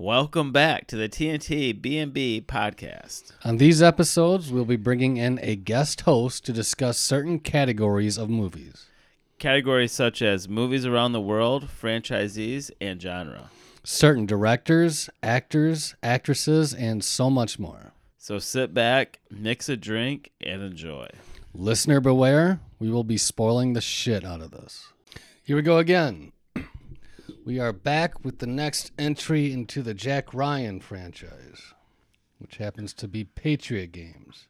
Welcome back to the TNT B&B podcast. On these episodes, we'll be bringing in a guest host to discuss certain categories of movies. Categories such as movies around the world, franchisees, and genre. Certain directors, actors, actresses, and so much more. So sit back, mix a drink, and enjoy. Listener beware, we will be spoiling the shit out of this. Here we go again. We are back with the next entry into the Jack Ryan franchise, which happens to be Patriot Games.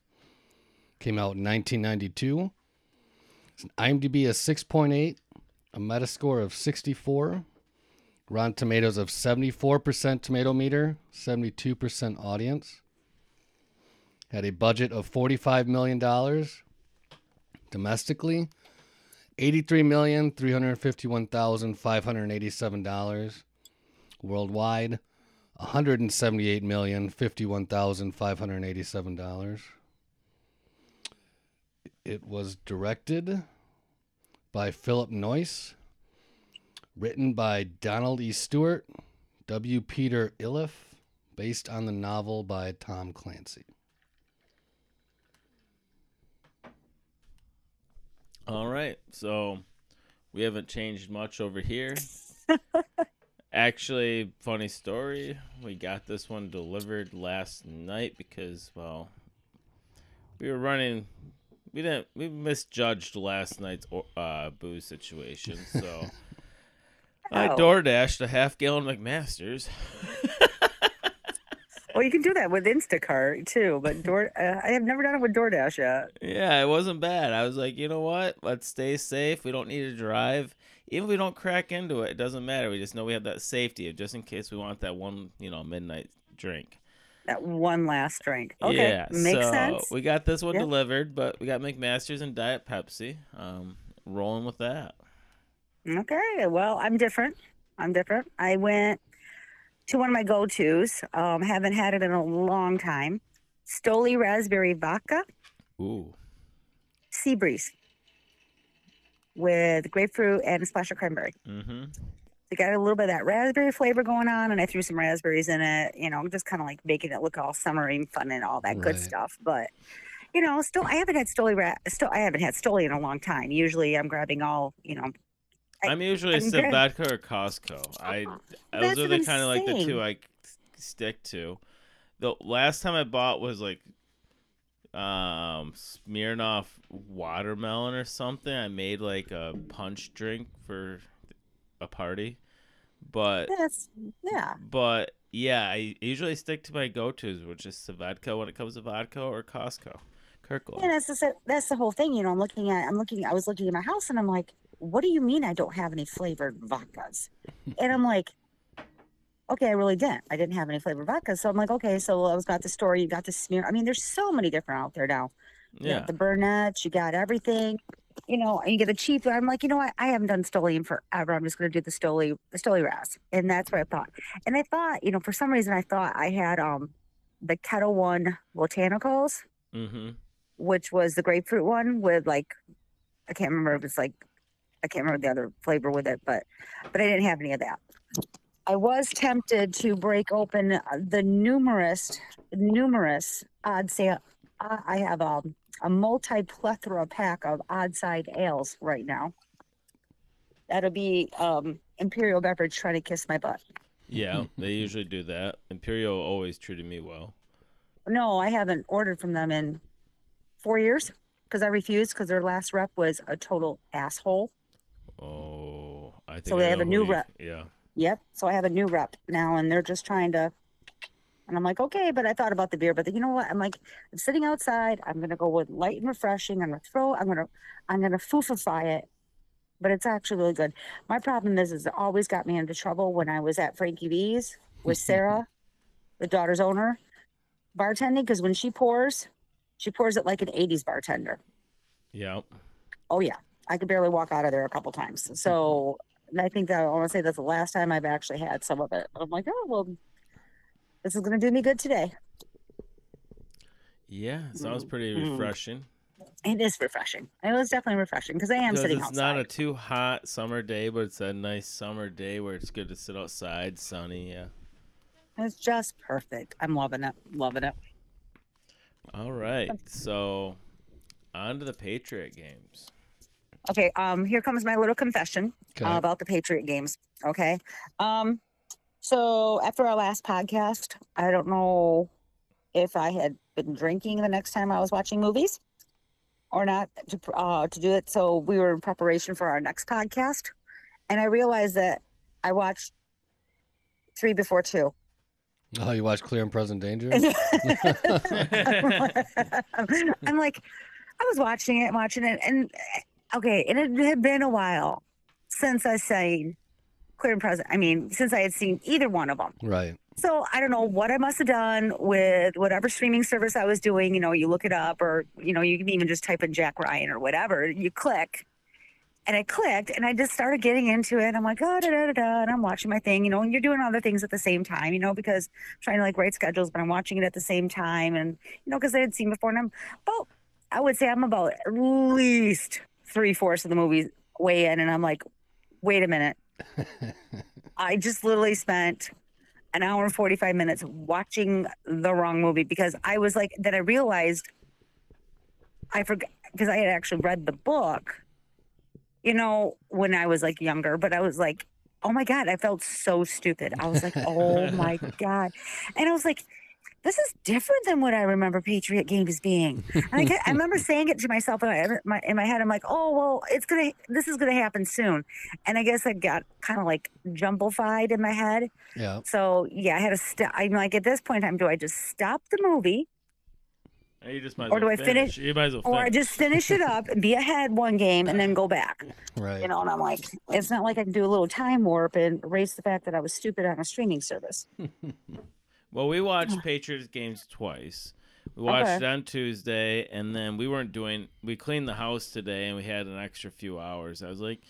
Came out in 1992. It's an IMDb of 6.8, a Metascore of 64, Rotten Tomatoes of 74% tomato meter, 72% audience. Had a budget of $45 million domestically. Eighty-three million three hundred fifty-one thousand five hundred eighty-seven dollars worldwide. One hundred seventy-eight million fifty-one thousand five hundred eighty-seven dollars. It was directed by Philip Noyce, written by Donald E. Stewart, W. Peter Iliff, based on the novel by Tom Clancy. All right. So we haven't changed much over here. Actually, funny story. We got this one delivered last night because, well, we were running. We didn't. We misjudged last night's uh, booze situation. So I door dashed a half gallon McMaster's. Well, you can do that with Instacart too, but Door uh, I have never done it with DoorDash yet. Yeah, it wasn't bad. I was like, you know what? Let's stay safe. We don't need to drive. Even if we don't crack into it, it doesn't matter. We just know we have that safety of just in case we want that one, you know, midnight drink. That one last drink. Okay, yeah, makes so sense. we got this one Yeah. delivered, but we got McMaster's and Diet Pepsi. Um, rolling with that. Okay, well, I'm different. I'm different. I went to one of my go-tos. Um, haven't had it in a long time. Stoli Raspberry Vodka, Ooh. Sea Breeze, with grapefruit and a splash of cranberry. Mm-hmm. They got a little bit of that raspberry flavor going on, and I threw some raspberries in it. You know, just kind of like making it look all summery and fun and all that good stuff. But you know, still, I haven't had Stoli. Ra- still, I haven't had Stoli in a long time. Usually, I'm grabbing all you know. I- I'm usually I'm or Costco. I That's those are the kind of like the two I stick to. The last time I bought was like um Smirnoff watermelon or something. I made like a punch drink for a party. But That's yeah. but yeah, I usually stick to my go-tos, which is Svedka when it comes to vodka or Costco. Kirkland. Yeah, that's the that's the whole thing. You know, I'm looking at I'm looking I was looking at my house and I'm like, what do you mean I don't have any flavored vodkas? and I'm like, okay, I really didn't. I didn't have any flavored vodkas. So I'm like, okay, so I was got the store, you got the smear. I mean, there's so many different out there now. You yeah. the Burnett, you got everything. You know, and you get the cheap. I'm like, you know what? I haven't done Stoli in forever. I'm just going to do the Stoli, the Stoli Ras, and that's what I thought. And I thought, you know, for some reason, I thought I had um the Ketel One botanicals, Mm-hmm. which was the grapefruit one with like, I can't remember if it's like, I can't remember the other flavor with it, but, but I didn't have any of that. I was tempted to break open uh, the numerous, numerous odd say I I have um, a multi plethora pack of odd side ales right now. That'll be um, Imperial Beverage trying to kiss my butt. Yeah, they usually do that. Imperial always treated me well. No, I haven't ordered from them in four years because I refused because their last rep was a total asshole. Oh, I think So I they have a new you- rep. Yeah. Yep. So I have a new rep now, and they're just trying to. And I'm like, okay, but I thought about the beer, but you know what? I'm like, I'm sitting outside. I'm gonna go with light and refreshing. I'm gonna throw. I'm gonna, I'm gonna foofify it, but it's actually really good. My problem is, is it always got me into trouble when I was at Frankie V's with Sarah, the daughter's owner, bartending. Because when she pours, she pours it like an '80s bartender. Yeah. Oh yeah, I could barely walk out of there a couple times. So I think that I want to say that's the last time I've actually had some of it. I'm like, oh well, this is gonna do me good today. Yeah, sounds pretty Mhm. refreshing. It is refreshing. It was definitely refreshing because I am Because sitting it's outside. not a too hot summer day, but it's a nice summer day where it's good to sit outside, sunny. Yeah. It's just perfect. I'm loving it. Loving it. All right. So, on to the Patriot games. Okay, um, here comes my little confession Okay. uh, about the Patriot games. Okay. Um, so after our last podcast, I don't know if I had been drinking the next time I was watching movies or not to uh, to do it. So we were in preparation for our next podcast, and I realized that I watched three before two. oh, you watched Clear and Present Danger? I'm like, I was watching it, watching it, and okay, and it had been a while since I seen Clear and Present. I mean, since I had seen either one of them. right. So I don't know what I must have done with whatever streaming service I was doing. You know, you look it up, or you know, you can even just type in Jack Ryan or whatever. You click, and I clicked, and I just started getting into it. I'm like, oh, da da da da, and I'm watching my thing. You know, and you're doing other things at the same time. You know, because I'm trying to like write schedules, but I'm watching it at the same time, and you know, because I had seen before, and I'm about, I would say I'm about at least three fourths of the movie way in, and I'm like, wait a minute. I just literally spent an hour and 45 minutes watching the wrong movie because I was like, then I realized I forgot because I had actually read the book, you know, when I was like younger, but I was like, oh my God, I felt so stupid. I was like, oh my God. And I was like, this is different than what I remember Patriot Games being. And I, kept- I remember saying it to myself in my, my, in my head. I'm like, oh, well, it's going to, this is going to happen soon. And I guess I got kind of like jumblified in my head. Yeah. So yeah, I had to stop. I'm like, at this point in time, do I just stop the movie You just might Or do well I finish- You might as well or I just finish it up and be ahead one game and then go back? Right. You know, and I'm like, it's not like I can do a little time warp and erase the fact that I was stupid on a streaming service. Well, we watched Patriots games twice. We watched Okay. it on Tuesday, and then we weren't doing. We cleaned the house today, and we had an extra few hours. I was like,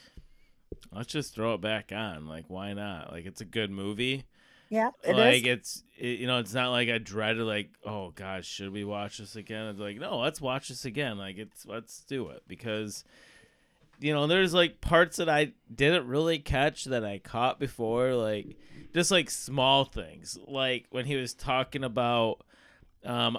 let's just throw it back on. Like, why not? Like, it's a good movie. Yeah, it is. like, it's it, you know, it's not like I dreaded like, oh gosh, should we watch this again? It's like, no, let's watch this again. Like, it's let's do it because. You know, there's like parts that I didn't really catch that I caught before, like just like small things. Like when he was talking about um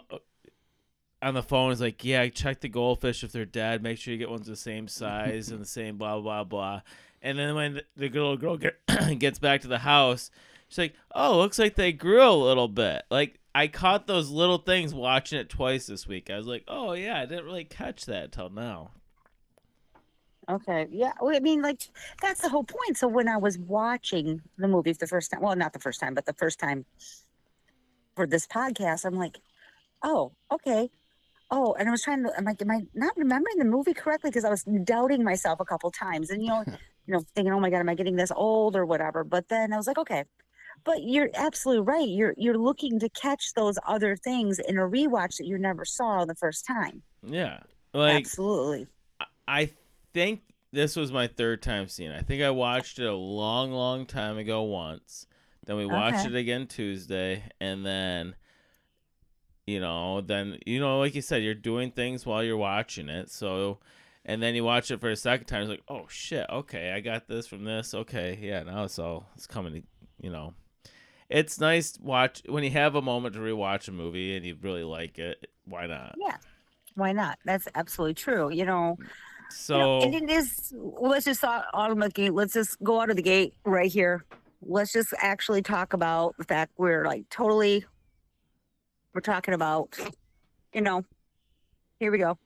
on the phone he's like yeah check the goldfish if they're dead. Make sure you get ones the same size and the same blah blah blah and then when the little girl get, gets back to the house she's like oh looks like they grew a little bit. Like i caught those little things watching it twice this week. I was like oh yeah i didn't really catch that until now Okay. Yeah. Well, I mean, like, that's the whole point. So when I was watching the movie for the first time, well, not the first time, but the first time for this podcast, I'm like, oh, okay. Oh, and I was trying to, I'm like, am I not remembering the movie correctly? Because I was doubting myself a couple times and, you know, you know, thinking, oh my God, am I getting this old or whatever? But then I was like, okay. But you're absolutely right. You're you're looking to catch those other things in a rewatch that you never saw the first time. yeah like absolutely. I think this was my third time seeing it. I think I watched it a long, long time ago once. Then we watched Okay. it again Tuesday, and then, you know, then you know, like you said, you're doing things while you're watching it. So, and then you watch it for a second time. It's like, oh shit, okay, I got this from this. Okay, yeah, now it's all it's coming. to- You know, it's nice to watch when you have a moment to rewatch a movie and you really like it. Why not? Yeah. Why not? That's absolutely true. You know, So. You know, and it is. Let's just of. Let's just go out of the gate right here. Let's just actually talk about the fact we're like totally. We're talking about, you know. Here we go.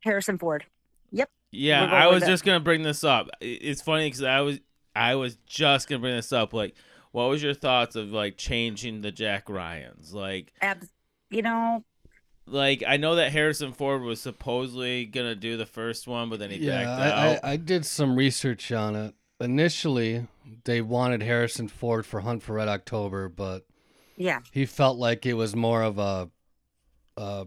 Harrison Ford. Yep. Yeah, I was it. just gonna bring this up. It's funny because I was I was just gonna bring this up. Like, what was your thoughts of like changing the Jack Ryan's? Like, Abs- you know, like I know that Harrison Ford was supposedly gonna do the first one, but then he Yeah, backed I, out. I, I did some research on it. Initially, they wanted Harrison Ford for Hunt for Red October, but yeah, he felt like it was more of a, a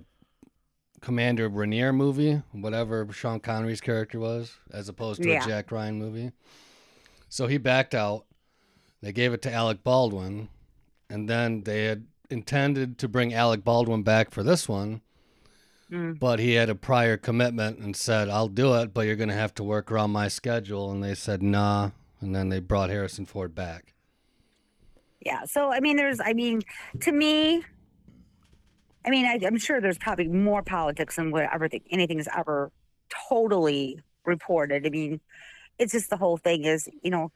Commander Rainier movie, whatever Sean Connery's character was, as opposed to Yeah. a Jack Ryan movie. So he backed out. They gave it to Alec Baldwin, and then they had intended to bring Alec Baldwin back for this one, Mm. but he had a prior commitment and said, "I'll do it, but you're going to have to work around my schedule." And they said, "Nah," and then they brought Harrison Ford back. Yeah. So I mean, there's. I mean, to me, I mean, I, I'm sure there's probably more politics than what everything anything is ever totally reported. I mean, it's just the whole thing is, you know,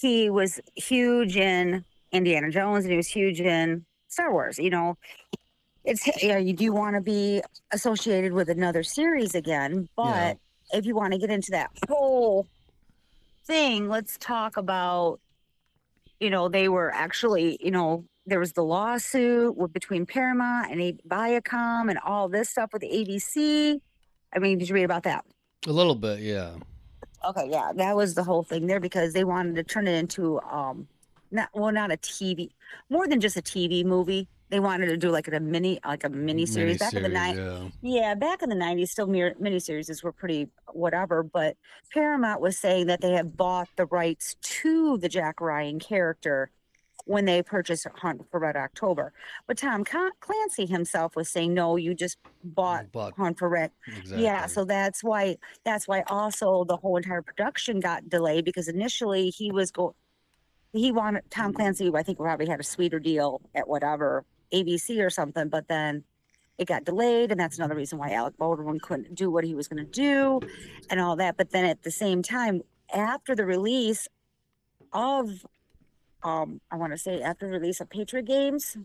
he was huge in Indiana Jones and he was huge in Star Wars. You know, it's you know, you do want to be associated with another series again, but Yeah. if you want to get into that whole thing, let's talk about, you know, they were actually, you know, there was the lawsuit with, between Paramount and A- Viacom and all this stuff with the ABC. I mean, did you read about that? A little bit, yeah. Okay, yeah, that was the whole thing there because they wanted to turn it into um, not well, not a TV, more than just a TV movie. They wanted to do like a mini, like a mini series back in the night. Yeah. Yeah, back in the '90s, still mir- miniseries were pretty whatever. But Paramount was saying that they had bought the rights to the Jack Ryan character when they purchased Hunt for Red October. But Tom Clancy himself was saying, "No, you just bought But Hunt for Red." exactly. Yeah, so that's why that's why also the whole entire production got delayed because initially he was go he wanted Tom Clancy I think probably had a sweeter deal at whatever ABC or something, but then it got delayed and that's another reason why Alec Baldwin couldn't do what he was going to do and all that. But then at the same time, after the release of um I want to say after the release of Patriot Games,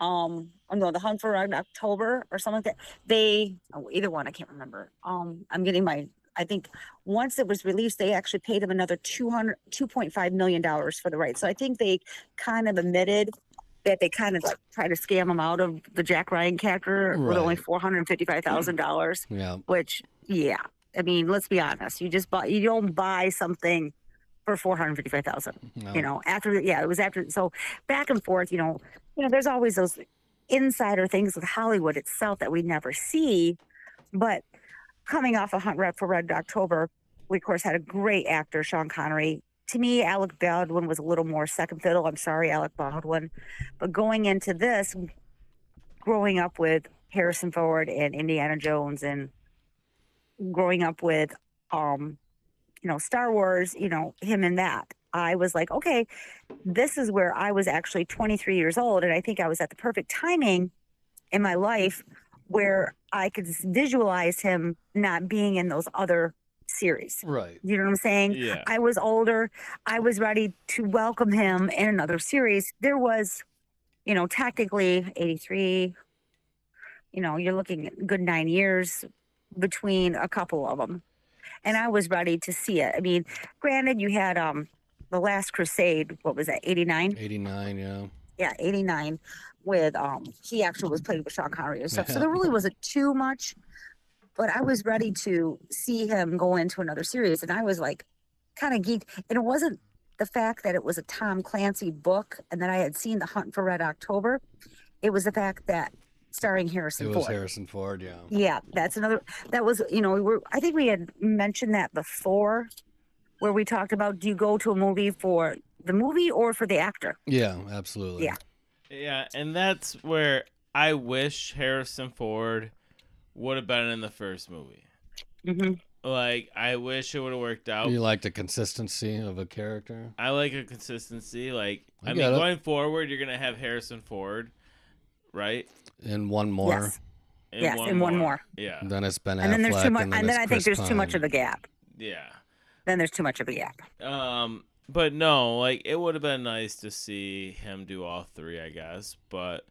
um oh no the hunt for october or something like that they oh, either one i can't remember um i'm getting my i think once it was released they actually paid him another 200 2.5 million dollars for the rights so i think they kind of admitted that they kind of like tried to scam him out of the jack ryan character with only Right. 455000 dollars Yeah. which yeah i mean let's be honest you just bought you don't buy something for 455000 No. you know after yeah it was after so back and forth you know you know there's always those insider things with hollywood itself that we never see but coming off a hunt red for red october we of course had a great actor sean connery. To me alec baldwin was a little more second fiddle. I'm sorry alec baldwin. But going into this growing up with harrison ford and indiana jones and growing up with um you know star wars you know him and that i was like okay this is where i was actually 23 years old and i think i was at the perfect timing in my life where i could visualize him not being in those other series Right. you know what i'm saying Yeah. I was older. I was ready to welcome him in another series. There was, you know, technically 83, you know, you're looking at good nine years between a couple of them. And I was ready to see it. I mean, granted, you had um The Last Crusade, what was that, 89? 89, yeah. yeah, 89 with um he actually was playing with Sean Connery and stuff. So there really wasn't too much. But I was ready to see him go into another series. And I was like kind of geeked. And it wasn't the fact that it was a Tom Clancy book and that I had seen The Hunt for Red October. It was the fact that starring Harrison It was Ford. Harrison Ford, yeah. Yeah, that's another. That was, you know, we were. I think we had mentioned that before, where we talked about do you go to a movie for the movie or for the actor? Yeah, absolutely. Yeah. Yeah, and that's where I wish Harrison Ford would have been in the first movie. hmm Like, I wish it would have worked out. You like the consistency of a character? I like a consistency. Like, I I, mean, it. going forward, you're gonna have Harrison Ford, right? And one more. Yes. Yes, and one more. Yeah, Then it's Ben and then there's too Affleck, much. and And then it's I think Chris there's too much of a gap. yeah. Then there's too much of a gap. Um, but no, like it would have been nice to see him do all three, I guess. But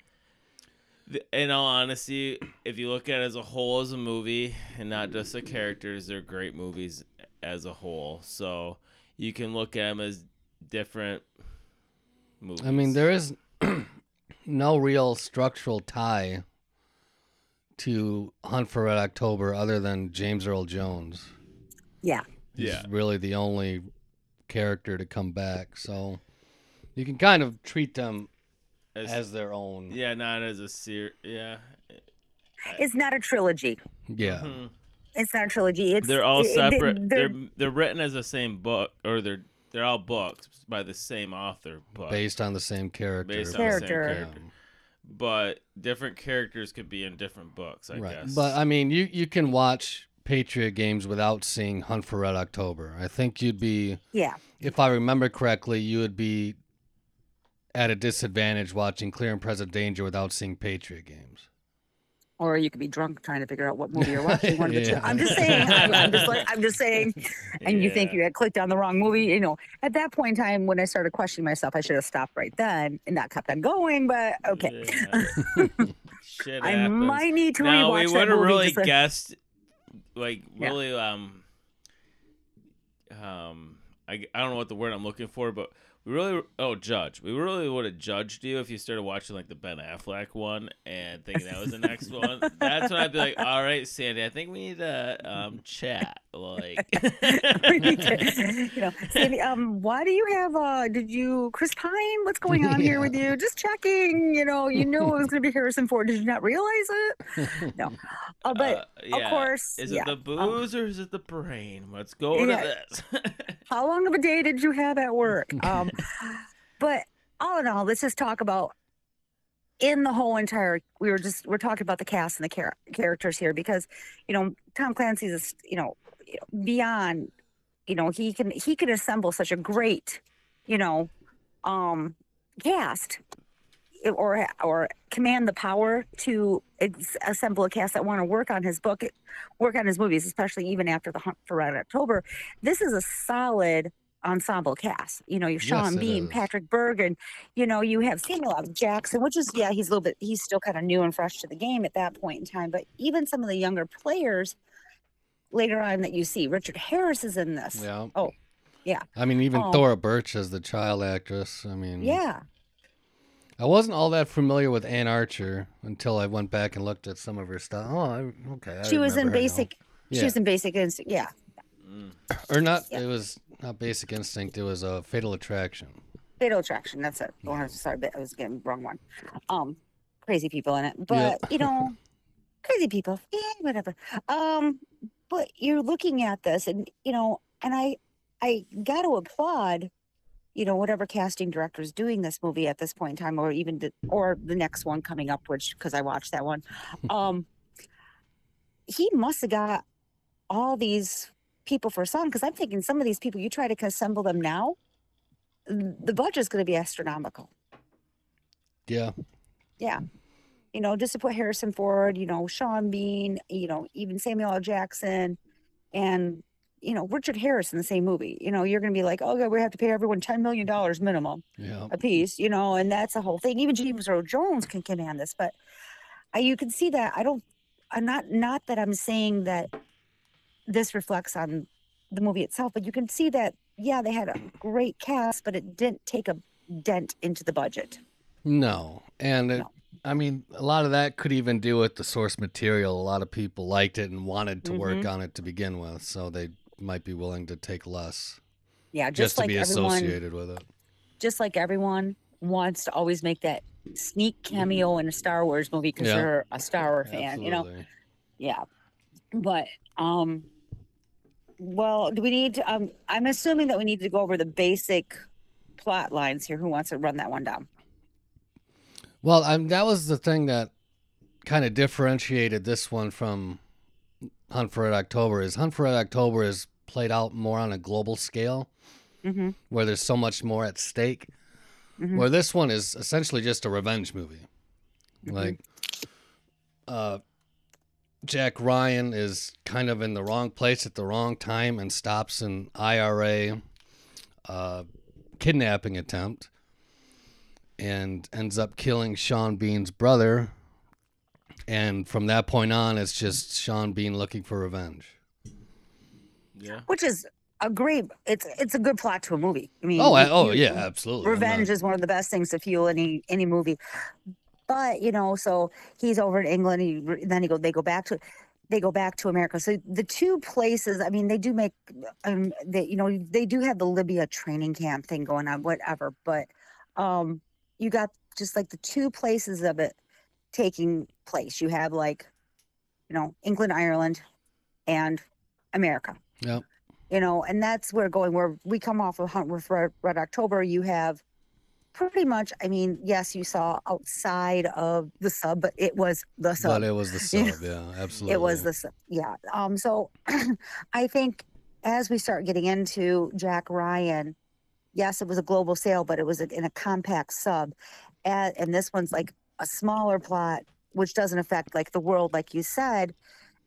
th- in all honesty, if you look at it as a whole as a movie and not just the characters, they're great movies as a whole. So you can look at them as different movies. I mean, there is no real structural tie to Hunt for Red October other than James Earl Jones. Yeah. He's Yeah. really the only character to come back. So you can kind of treat them as, as their own. yeah, not as a series. Yeah, It's not a trilogy. Yeah. Mhm. It's not a trilogy. It's they're all it- it- separate. they're- They're they're written as the same book, or they're they're all books by the same author, but Based on the same character. Based on the same Character. character. but different characters could be in different books. I right. guess. But I mean, you you can watch Patriot games without seeing Hunt for Red October. I think you'd be, yeah. if I remember correctly, you would be at a disadvantage watching Clear and Present Danger without seeing Patriot games. Or you could be drunk trying to figure out what movie you're watching. One of the two. I'm just saying. I'm, I'm just like, I'm just saying. And you think you had clicked on the wrong movie. You know, at that point in time, when I started questioning myself, I should have stopped right then and not kept on going. But okay, Yeah. Shit I happens. might need to no, rewatch we that would have movie. really just to- guessed, like Yeah. really, um, um, I, I don't know what the word I'm looking for, but we really, oh, judge. We really would have judged you if you started watching like the Ben Affleck one and thinking that was the next one. That's when I'd be like, all right, Sandy, I think we need to um chat. Like, We need to- you know, Sandy, um, why do you have uh did you Chris Pine? What's going on here with you? Just checking, you know, you knew it was gonna be Harrison Ford. Did you not realize it? No. Uh, but uh, yeah. of course, Is yeah. it the um, booze or is it the brain? Let's go Yeah. to this. how long of a day did you have at work? Um, but all in all, let's just talk about in the whole entire. We were just we're talking about the cast and the char- characters here because you know Tom Clancy's you know beyond. You know he can he can assemble such a great, you know, um, cast or or command the power to assemble a cast that want to work on his book, work on his movies, especially even after the Hunt for Red October. This is a solid ensemble cast. You know, Yes, Sean it Bean. Patrick Bergin. You know, you have Samuel L. Jackson, which is yeah, he's a little bit he's still kind of new and fresh to the game at that point in time. But even some of the younger players later on that you see, Richard Harris is in this. Yeah. Oh, yeah. I mean, even Oh. Thora Birch as the child actress. I mean, Yeah. I wasn't all that familiar with Anne Archer until I went back and looked at some of her stuff. Oh, I, okay. I she was in remember her now. basic. Yeah. She was in basic instinct. Yeah. Mm. or not. Yeah. It was not Basic Instinct. It was a uh, Fatal Attraction. Fatal Attraction. That's it. Oh, sorry, I was getting the wrong one. Um, crazy people in it, but Yeah. you know, crazy people. Yeah, whatever. Um, but you're looking at this, and you know, and I, I got to applaud, you know, whatever casting director is doing this movie at this point in time, or even the, or the next one coming up, which because I watched that one. Um, he must have got all these people for a song because I'm thinking some of these people you try to assemble them now the budget's going to be astronomical. Yeah. Yeah. You know, just to put Harrison Ford, you know, Sean Bean, you know, even Samuel L. Jackson and, you know, Richard Harris in the same movie. You know, you're going to be like, oh, God, we have to pay everyone $10 million minimum Yeah. a piece, you know, and that's the whole thing. Even James Earl Jones can command this, but I, you can see that. I don't, I'm not, not that I'm saying that this reflects on the movie itself, but you can see that, yeah, they had a great cast, but it didn't take a dent into the budget. No. And it, No. I mean, a lot of that could even do with the source material. A lot of people liked it and wanted to work Mm-hmm. on it to begin with, so they might be willing to take less Yeah, just, just, to like be everyone, associated with it. just like everyone wants to always make that sneak cameo in a Star Wars movie because Yeah. you're a Star Wars fan, you know. Yeah, but um, well, do we need to? Um, I'm assuming that we need to go over the basic plot lines here. Who wants to run that one down? Well, um, that was the thing that kind of differentiated this one from Hunt for Red October. Is Hunt for Red October is played out more on a global scale, Mm-hmm. where there's so much more at stake. Mhm. Where this one is essentially just a revenge movie. Mm-hmm. Like, uh, Jack Ryan is kind of in the wrong place at the wrong time and stops an IRA uh, kidnapping attempt and ends up killing Sean Bean's brother. And from that point on, it's just Sean Bean looking for revenge. Yeah. Which is a great. It's it's a good plot to a movie. I mean, Oh, I, oh you- yeah, absolutely. I'm not- revenge is one of the best things to fuel any any movie but you know so he's over in england he, then he go they go back to they go back to america so the two places i mean they do make um they you know they do have the libya training camp thing going on whatever but um you got just like the two places of it taking place you have like you know england ireland and america Yep. you know, and that's where going where we come off of Hunt with Red, Red October. You have pretty much. I mean, yes, you saw outside of the sub, but it was the sub. But it was the sub, yeah, absolutely. it was the sub. Yeah. Um. So, I think as we start getting into Jack Ryan, yes, it was a global sale, but it was in a compact sub. And, and this one's like a smaller plot, which doesn't affect like the world, like you said.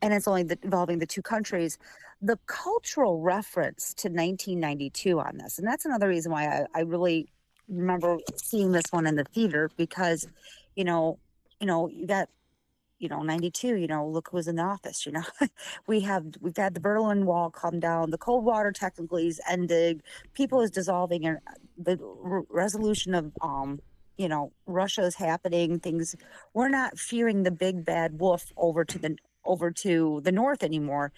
And it's only the, involving the two countries. The cultural reference to 1992 on this, and that's another reason why I, I really remember seeing this one in the theater because, you know, you know, you got you know 92 you know look who's in the office you know? We have we've had the berlin wall come down the cold water technically is ended people is dissolving and the r- resolution of um you know russia is happening things we're not fearing the big bad wolf over to the over to the north anymore.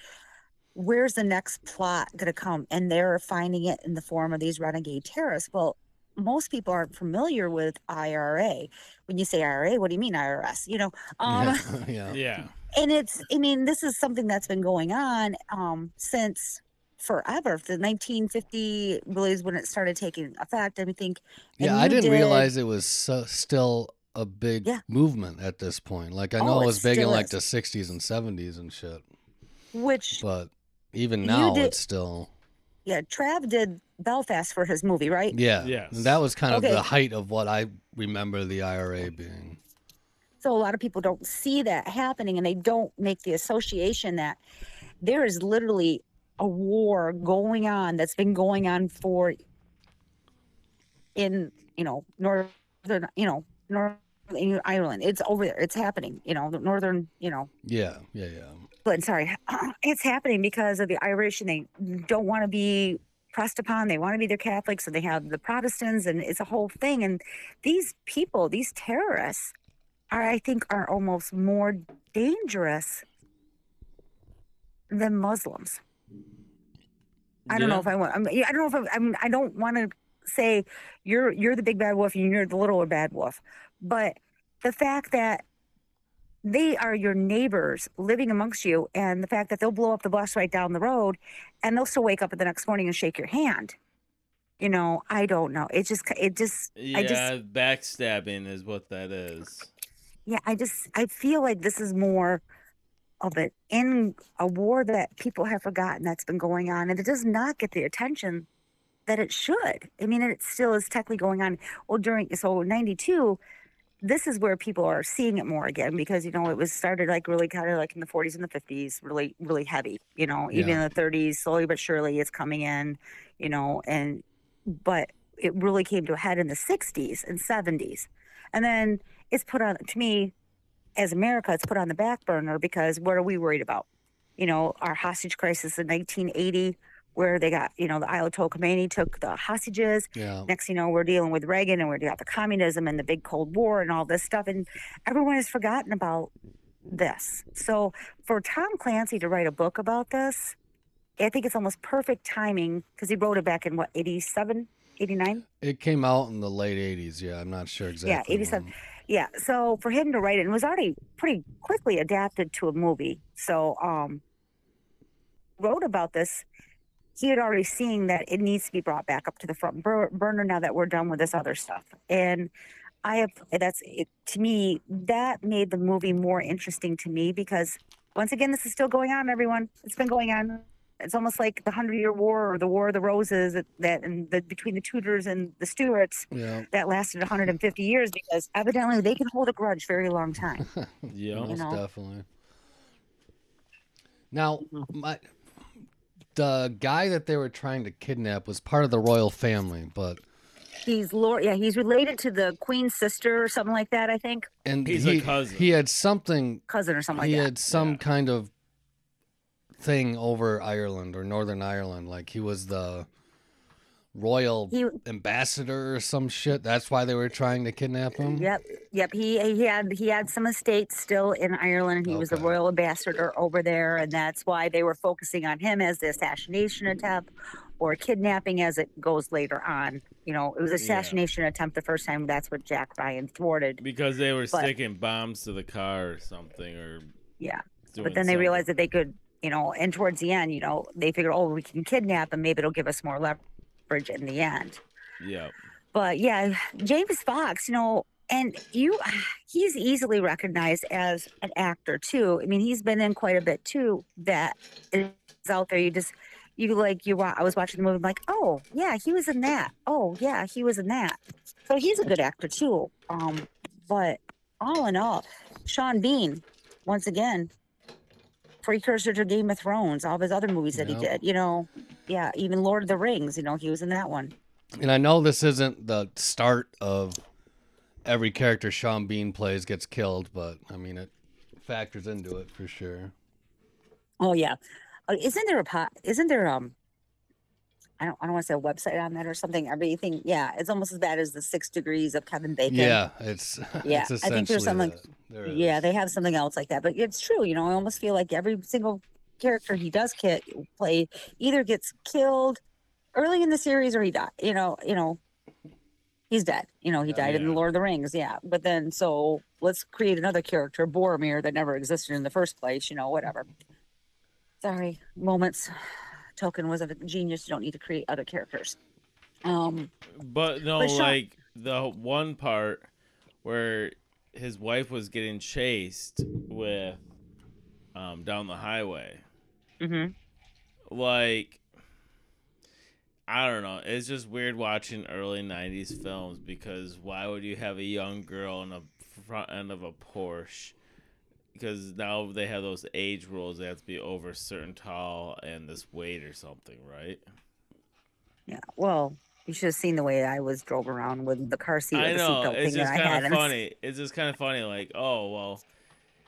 Where's the next plot going to come? And they're finding it in the form of these renegade terrorists. Well most people aren't familiar with IRA. When you say IRA, what do you mean IRS? You know, um, yeah. Yeah. and it's I mean this is something that's been going on um, since forever. The 1950 really is when it started taking effect. I think. Yeah, I didn't did- realize it was so, still a big Yeah. movement at this point. Like I Oh, know it it was big in like is. the 60s and 70s and shit, Which but even now did- it's still yeah, Trav did Belfast for his movie, right? yeah. Yes. That was kind of Okay. the height of what I remember the IRA being. So a lot of people don't see that happening and they don't make the association that there is literally a war going on that's been going on for in, you know, northern, you know, northern Ireland. It's over there. It's happening, you know, the northern, you know, Yeah, yeah, yeah. but sorry, it's happening because of the Irish and they don't want to be pressed upon. They want to be their Catholics, and they have the Protestants, and it's a whole thing. And these people, these terrorists, are I think are almost more dangerous than Muslims. I don't know if I want. I'm, I don't know if I'm, I'm. I don't want to say you're you're the big bad wolf and you're the little bad wolf, but the fact that they are your neighbors living amongst you, and the fact that they'll blow up the bus right down the road, and they'll still wake up the next morning and shake your hand. You know, I don't know. It just, it just, Yeah, I just, backstabbing is what that is. yeah, I just, I feel like this is more of it in a war that people have forgotten that's been going on, and it does not get the attention that it should. I mean, it still is technically going on. Well, during so '92, this is where people are seeing it more again because you know it was started like really kind of like in the 40s and the 50s, really, really heavy. You know, even Yeah. in the 30s, slowly but surely, it's coming in. You know, and but it really came to a head in the 60s and 70s, and then it's put on to me as America, it's put on the back burner because what are we worried about? You know, our hostage crisis in 1980, where they got, you know, the Ayatollah Khomeini took the hostages. Yeah. Next, you know, we're dealing with Reagan and we're dealing with the communism and the big Cold War and all this stuff. And everyone has forgotten about this. So for Tom Clancy to write a book about this, I think it's almost perfect timing because he wrote it back in what, 87, 89? It came out in the late 80s. Yeah, I'm not sure exactly. Yeah, 87. when. Yeah, so for him to write it, and it was already pretty quickly adapted to a movie. So, um, wrote about this. He had already seen that it needs to be brought back up to the front bur- burner now that we're done with this other stuff. And I have that's it, to me that made the movie more interesting to me because once again, this is still going on. Everyone, it's been going on. It's almost like the Hundred Year War or the War of the Roses that, that and the between the Tudors and the Stuarts Yeah. that lasted 150 years because evidently they can hold a grudge very long time. Yeah. Know? definitely. Now, my the guy that they were trying to kidnap was part of the royal family, but He's Lord, yeah, he's related to the Queen's sister or something like that. I think and He's a he cousin. he had something cousin or something he like that. had some Yeah. kind of thing over Ireland or Northern Ireland, like he was the royal He, ambassador or some shit. That's why they were trying to kidnap him. yep, yep. He he had he had some estates still in Ireland, and he was the royal ambassador over there, and that's why they were focusing on him as the assassination attempt or kidnapping as it goes later on. You know, it was assassination attempt the first time. That's what Jack Ryan thwarted. Because they were But- sticking bombs to the car or something, or Yeah. but then they realized that they could, you know, and towards the end, you know, they figured, oh, we can kidnap him. Maybe it'll give us more leverage in the end. Yeah. But yeah, James Fox, you know, and you, he's easily recognized as an actor too. I mean, he's been in quite a bit too that is out there. You just, you like you. wa- I was watching the movie. I'm like, oh yeah, he was in that. Oh yeah, he was in that. So he's a good actor too. Um, but all in all, Sean Bean, once again, precursor to Game of Thrones, all of his other movies that Yep. he did. You know, yeah, even Lord of the Rings. You know, he was in that one. And I know this isn't the start of every character Sean Bean plays gets killed, but I mean it factors into it for sure. Oh yeah, uh, isn't there a pot? Isn't there um? I don't. I don't want to say a website on that or something. Everything. Yeah, it's almost as bad as the Six Degrees of Kevin Bacon. Yeah, it's Yeah, it's I think there's something- that. There Yeah, is. they have something else like that, but it's true. You know, I almost feel like every single character he does ki- play either gets killed early in the series or he died. You know, you know, he's dead. You know, he Oh, died in the. Lord of the Rings. Yeah, but then so let's create another character, Boromir, that never existed in the first place. You know, whatever. Sorry, moments. Tolkien was a genius. You don't need to create other characters. Um, But no, But Sean- like the one part where his wife was getting chased with um down the highway. Mhm. Like I don't know. It's just weird watching early '90s films because why would you have a young girl in the front end of a Porsche? Because now they have those age rules. They have to be over a certain tall and this weight or something, right? Yeah. Well, you should have seen the way I was drove around with the car seat. I or the know. seatbelt It's thing just that I had. kind of funny. It's just kind of funny. Like, oh well,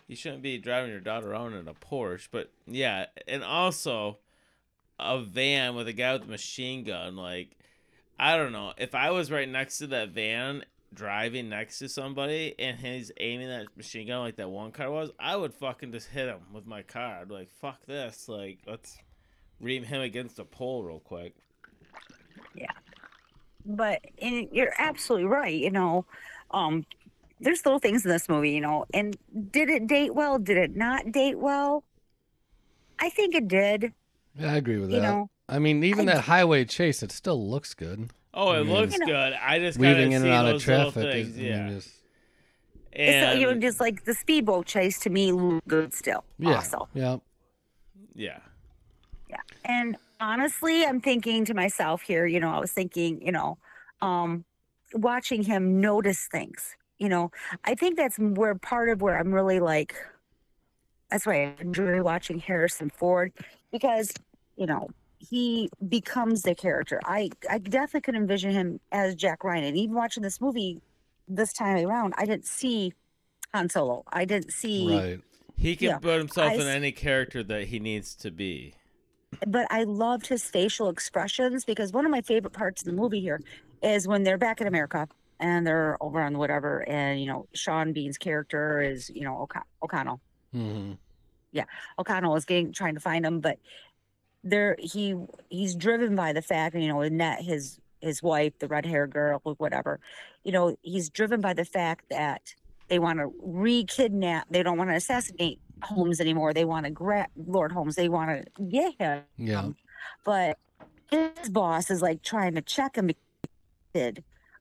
you shouldn't be driving your daughter around in a Porsche. But yeah, and also a van with a guy with a machine gun. Like, I don't know. If I was right next to that van, driving next to somebody, and he's aiming that machine gun like that one car was, I would fucking just hit him with my car. I'd be like, fuck this. Like, let's ream him against a pole real quick. Yeah. But and you're absolutely right you know um there's little things in this movie you know and did it date well did it not date well i think it did Yeah, I agree with you that. know I mean, even I- that highway chase, it still looks good. Oh, it Mm. looks You know- good. I just Weaving in and out of traffic things, is, I yeah. mean, just it's uh, you know just like the speedboat chase to me looked good still yeah, also yeah. yeah, and honestly i'm thinking to myself here you know i was thinking you know um watching him notice things you know i think that's where part of where i'm really like that's why i enjoy watching harrison ford because you know he becomes the character i i definitely could envision him as jack ryan and even watching this movie this time around i didn't see han solo i didn't see Right. he can put himself I in any character that he needs to be. but I loved his facial expressions because one of my favorite parts of the movie here is when they're back in America and they're over on whatever, and you know Sean Bean's character is you know O'Con- O'Connell. hmm O'Connell is getting trying to find him, but there he he's driven by the fact, you know, Annette, his his wife, the red hair girl, or whatever, you know, he's driven by the fact that they want to re-kidnap. They don't want to assassinate Holmes anymore. They want to grab Lord Holmes. They want to get him Yeah. but his boss is like trying to check him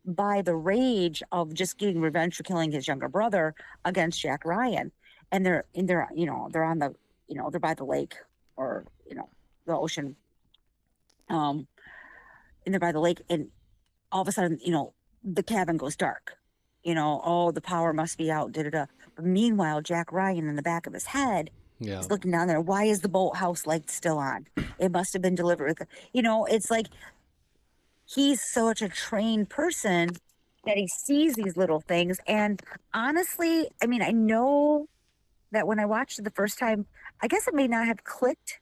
by the rage of just getting revenge for killing his younger brother against Jack Ryan. And they're in they're you know, they're on the you know, they're by the lake or, you know, the ocean. Um and they're by the lake and all of a sudden, you know, the cabin goes dark. You know, oh the power must be out, da da da. But meanwhile, Jack Ryan in the back of his head Yeah. He's looking down there. Why is the boathouse light still on? It must have been delivered. You know, it's like he's such a trained person that he sees these little things. And honestly, I mean, I know that when I watched it the first time, I guess it may not have clicked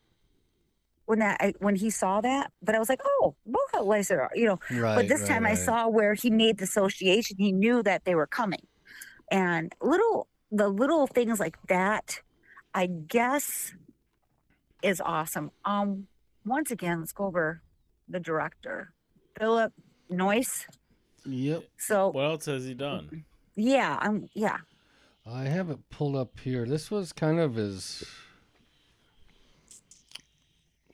when that I, when he saw that, but I was like, oh, lights are, you know. Right. But this right, time I saw where he made the association. He knew that they were coming. And little the little things like that, I guess is awesome. Um once again, let's go over the director. Philip Noyce. Yep. So What else has he done? yeah, I'm yeah. I have it pulled up here. This was kind of his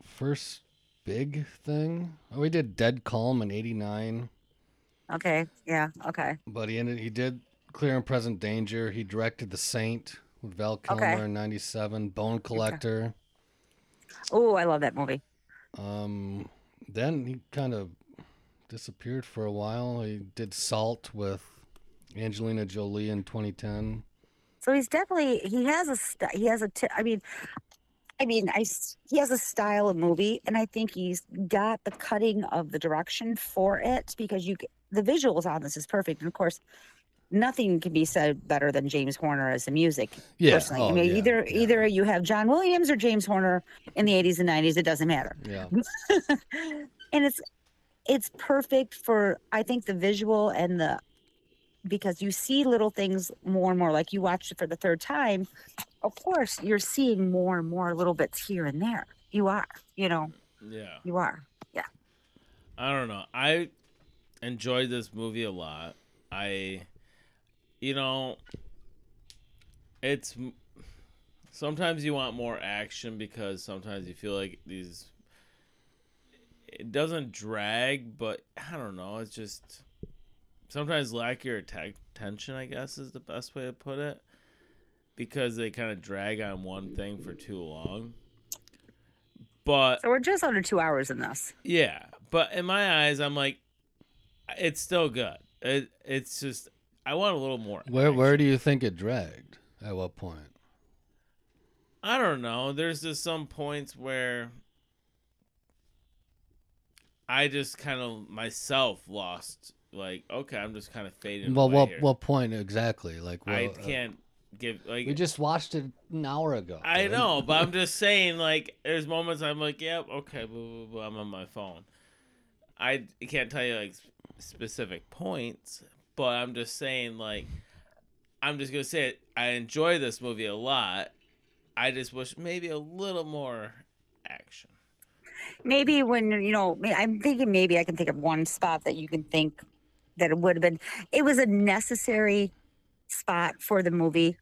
first big thing. Oh, he did Dead Calm in '89, Okay. Yeah. Okay. but he ended. He did Clear and Present Danger. He directed The Saint with Val Kilmer Okay. in '97. Bone Collector. Oh, I love that movie. Um, then he kind of disappeared for a while. He did Salt with Angelina Jolie in 2010. So he's definitely he has a st- he has a t- I mean I mean I he has a style of movie and I think he's got the cutting of the direction for it because you the visuals on this is perfect and of course nothing can be said better than James Horner as the music Yeah. personally. oh, I mean yeah, either yeah, either you have John Williams or James Horner in the 80s and 90s it doesn't matter. Yeah. and it's it's perfect for I think the visual and the because you see little things more and more like you watched it for the third time of course you're seeing more and more little bits here and there you are you know Yeah. you are yeah I don't know. I enjoyed this movie a lot. I, you know, it's sometimes you want more action because sometimes you feel like these. It doesn't drag, but I don't know. It's just sometimes lack your atta- attention. I guess is the best way to put it, because they kind of drag on one thing for too long. But so we're just under two hours in this yeah, but in my eyes, I'm like, it's still good. It, it's just I want a little more. Where where do you think it dragged? At what point? I don't know. There's just some points where I just kind of myself lost. Like, okay, I'm just kind of fading. Well, what here. what point exactly? Like, I well, uh, can't give like. we just watched it an hour ago. I dude. know, but I'm just saying, like, there's moments I'm like, yep, okay, blah, blah, blah, I'm on my phone. I can't tell you, like, specific points, but I'm just saying, like, I'm just going to say it. I enjoy this movie a lot. I just wish maybe a little more action. Maybe when you know i'm thinking maybe i can think of one spot that you can think that it would have been it was a necessary spot for the movie.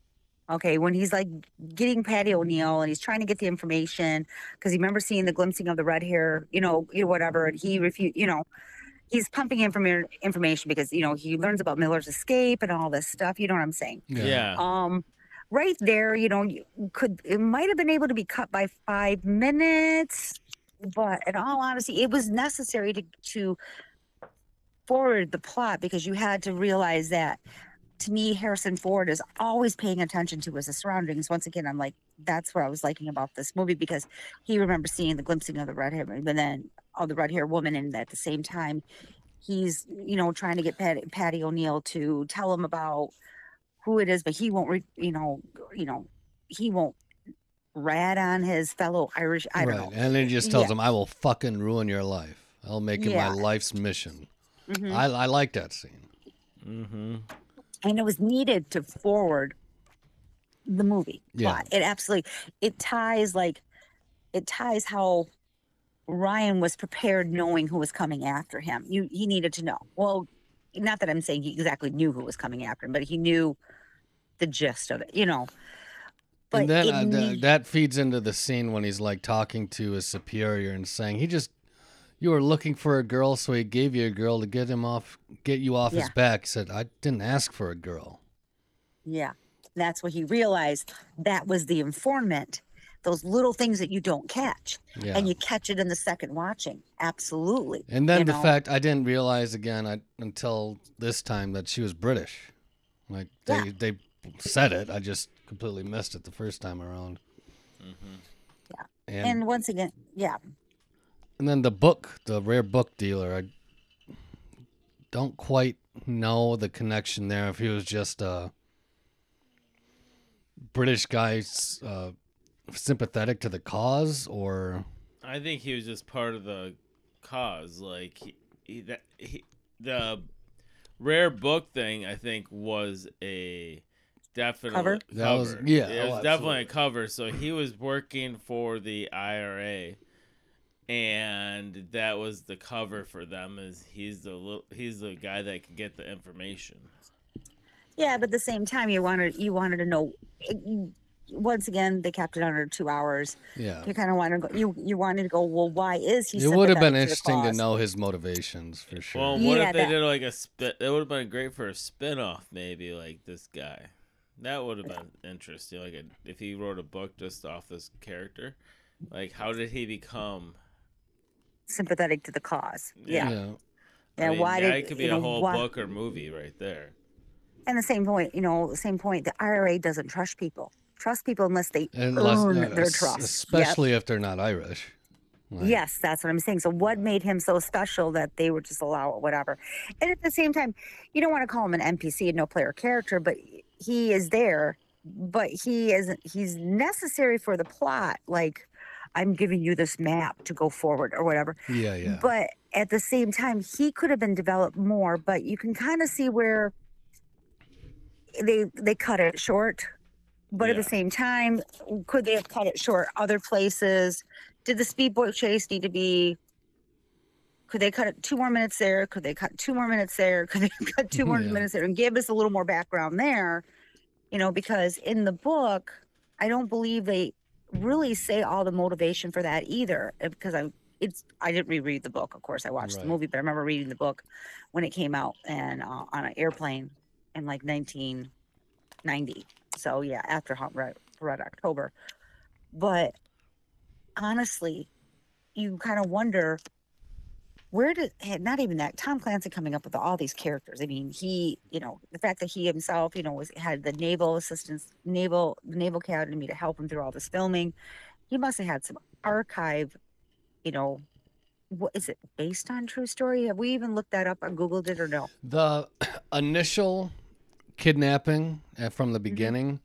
Okay when he's like getting paddy o'neil and he's trying to get the information because he remember seeing the glimpsing of the red hair you know you know whatever and he refused you know he's pumping informa- information because you know he learns about miller's escape and all this stuff you know what i'm saying? Yeah. um right there you know you could it might have been able to be cut by five minutes but in all honesty it was necessary to to forward the plot because you had to realize that to me harrison ford is always paying attention to his surroundings. Once again i'm like that's what i was liking about this movie because he remembers seeing the glimpsing of the red hair and then of the red hair woman and at the same time he's you know trying to get patty, paddy o'neil to tell him about who it is, but he won't, re, you know, you know, he won't rat on his fellow Irish. I don't right. know. And then he just tells Yeah. him, "I will fucking ruin your life. I'll make it Yeah. my life's mission." Mhm. I I like that scene. Mm-hmm. and it was needed to forward the movie Yeah. plot. It absolutely it ties like it ties how Ryan was prepared knowing who was coming after him. You he needed to know. Well, not that I'm saying he exactly knew who was coming after him, but he knew the gist of it, you know. But and then uh, th- that feeds into the scene when he's like talking to his superior and saying he just you were looking for a girl, so he gave you a girl to get him off, get you off his back. He said, "I didn't ask for a girl." Yeah. That's what he realized that was the informant. Those little things that you don't catch. Yeah. And you catch it in the second watching. Absolutely. And then you the know? fact I didn't realize again I, until this time that she was British. Like they Yeah. they said it, I just completely missed it the first time around. Mm-hmm. Yeah. And And once again, yeah. and then the book, the rare book dealer, I don't quite know the connection there. If he was just a British guy uh, sympathetic to the cause, or I think he was just part of the cause. Like he, he, that, he, the rare book thing, I think was a definite Cover? That was- yeah, it oh, was oh, definitely a cover. So he was working for the IRA, and that was the cover for them. Is he's the little, he's the guy that can get the information. Yeah, but at the same time you wanted you wanted to know once again they kept it under two hours. yeah, You kind of wanted to go you you wanted to go, well, why is he it would have been to interesting to know his motivations for sure. Well, what Yeah, if they that- did like a spin? It would have been great for a spin off, maybe like this guy. That would have been interesting. Like a, if he wrote a book just off this character, like how did he become sympathetic to the cause. Yeah. yeah. Yeah. I mean, why that did could be you know, a whole why, book or movie right there. And the same point, you know, the same point. The IRA doesn't trust people. Trust people unless they Unless, earn their es- trust. Yep. especially if they're not Irish. Like, Yes, that's what I'm saying. So what made him so special that they would just allow it, whatever? And at the same time, you don't want to call him an NPC and no player character, but he is there. But he isn't. He's necessary for the plot. Like, I'm giving you this map to go forward or whatever. Yeah, yeah. But at the same time, he could have been developed more. But you can kind of see where they they cut it short. But at the same time, could they have cut it short other places? Did the speedboat chase need to be? Could they cut two more minutes there? Could they cut two more minutes there? Could they cut two more Yeah. minutes there and give us a little more background there? You know, because in the book, I don't believe they really say all the motivation for that either. uh, Because I, it's I didn't reread the book. Of course, I watched Right. the movie, but I remember reading the book when it came out and uh, on an airplane in like 1990. So yeah, after Hot Red, Red October. But honestly, you kind of wonder where did eh, not even that Tom Clancy coming up with all these characters. I mean, he, you know, the fact that he himself, you know, was had the naval assistance, naval the naval academy to help him through all this filming. He must have had some archive, you know. What is it based on true story? Have we even looked that up or Googled it or no? The initial kidnapping uh, from Mm-hmm. the beginning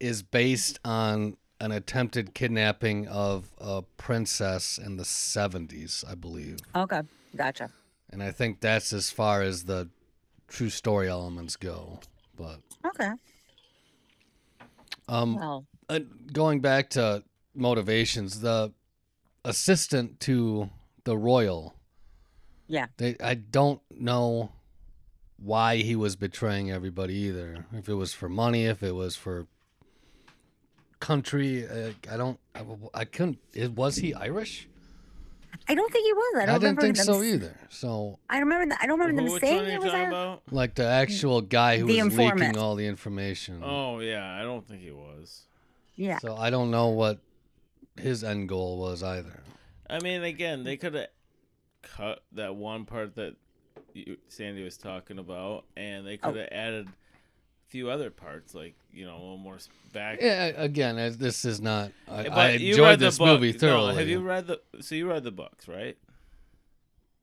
is based on an attempted kidnapping of a princess in the 70s, I believe. Okay, gotcha. And I think that's as far as the true story elements go. But Okay, um, well, uh, going back to motivations, the assistant to the royal, yeah, they I don't know why he was betraying everybody either. If it was for money, if it was for country, uh, I don't. I, I couldn't. It, was he Irish? I don't think he was. I I, don't didn't remember think so s- either. So, I remember. That, I don't remember Who, them which saying one are you it was. talking Irish. about? like the actual guy who The was informant. leaking all the information. Oh yeah, I don't think he was. Yeah, So I don't know what his end goal was either. I mean, again, they could have cut that one part that you, Sandy was talking about, and they Oh. could have added a few other parts, like you know, a little more back. Yeah, again, uh, this is not. I, I enjoyed this book. movie No, thoroughly. have you read the? So you read the books, right?